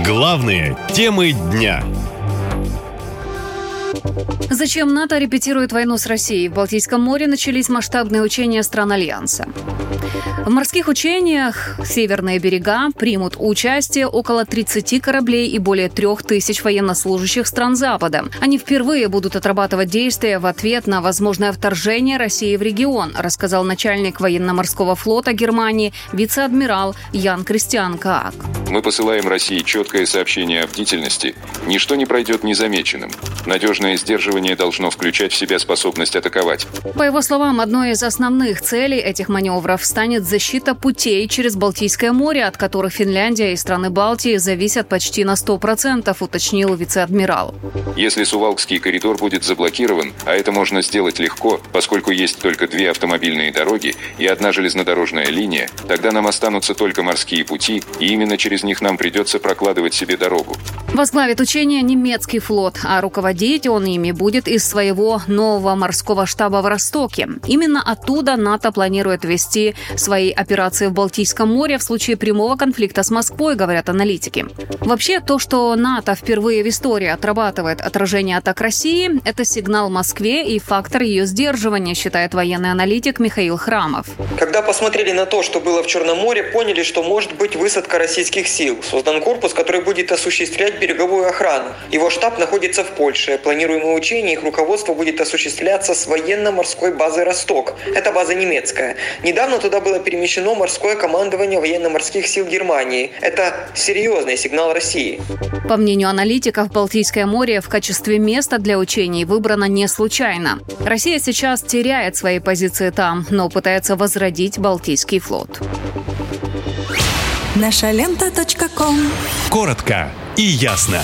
Главные темы дня. Зачем НАТО репетирует войну с Россией? В Балтийском море начались масштабные учения стран Альянса. В морских учениях «Северные берега» примут участие около 30 кораблей и более трех тысяч военнослужащих стран Запада. Они впервые будут отрабатывать действия в ответ на возможное вторжение России в регион, рассказал начальник военно-морского флота Германии вице-адмирал Ян Кристиан Каак. Мы посылаем России четкое сообщение о бдительности. Ничто не пройдет незамеченным. Надежное сдерживание должно включать в себя способность атаковать. По его словам, одной из основных целей этих маневров станет защита путей через Балтийское море, от которых Финляндия и страны Балтии зависят почти на 100%, уточнил вице-адмирал. Если Сувалкский коридор будет заблокирован, а это можно сделать легко, поскольку есть только две автомобильные дороги и одна железнодорожная линия, тогда нам останутся только морские пути, и именно через них нам придется прокладывать себе дорогу. Возглавит учение немецкий флот, а руководить он ими будет из своего нового морского штаба в Ростоке. Именно оттуда НАТО планирует вести свои операции в Балтийском море в случае прямого конфликта с Москвой, говорят аналитики. Вообще, то, что НАТО впервые в истории отрабатывает отражение атак России, это сигнал Москве и фактор ее сдерживания, считает военный аналитик Михаил Храмов. Когда посмотрели на то, что было в Черном море, поняли, что может быть высадка российских сил. Создан корпус, который будет осуществлять береговую охрану. Его штаб находится в Польше. Планируемое учение их руководство будет осуществляться с военно-морской базы «Росток». Это база немецкая. Недавно туда было перемещено морское командование военно-морских сил Германии. Это серьезный сигнал России. По мнению аналитиков, Балтийское море в качестве места для учений выбрано не случайно. Россия сейчас теряет свои позиции там, но пытается возродить Балтийский флот. Наша лента. Коротко и ясно.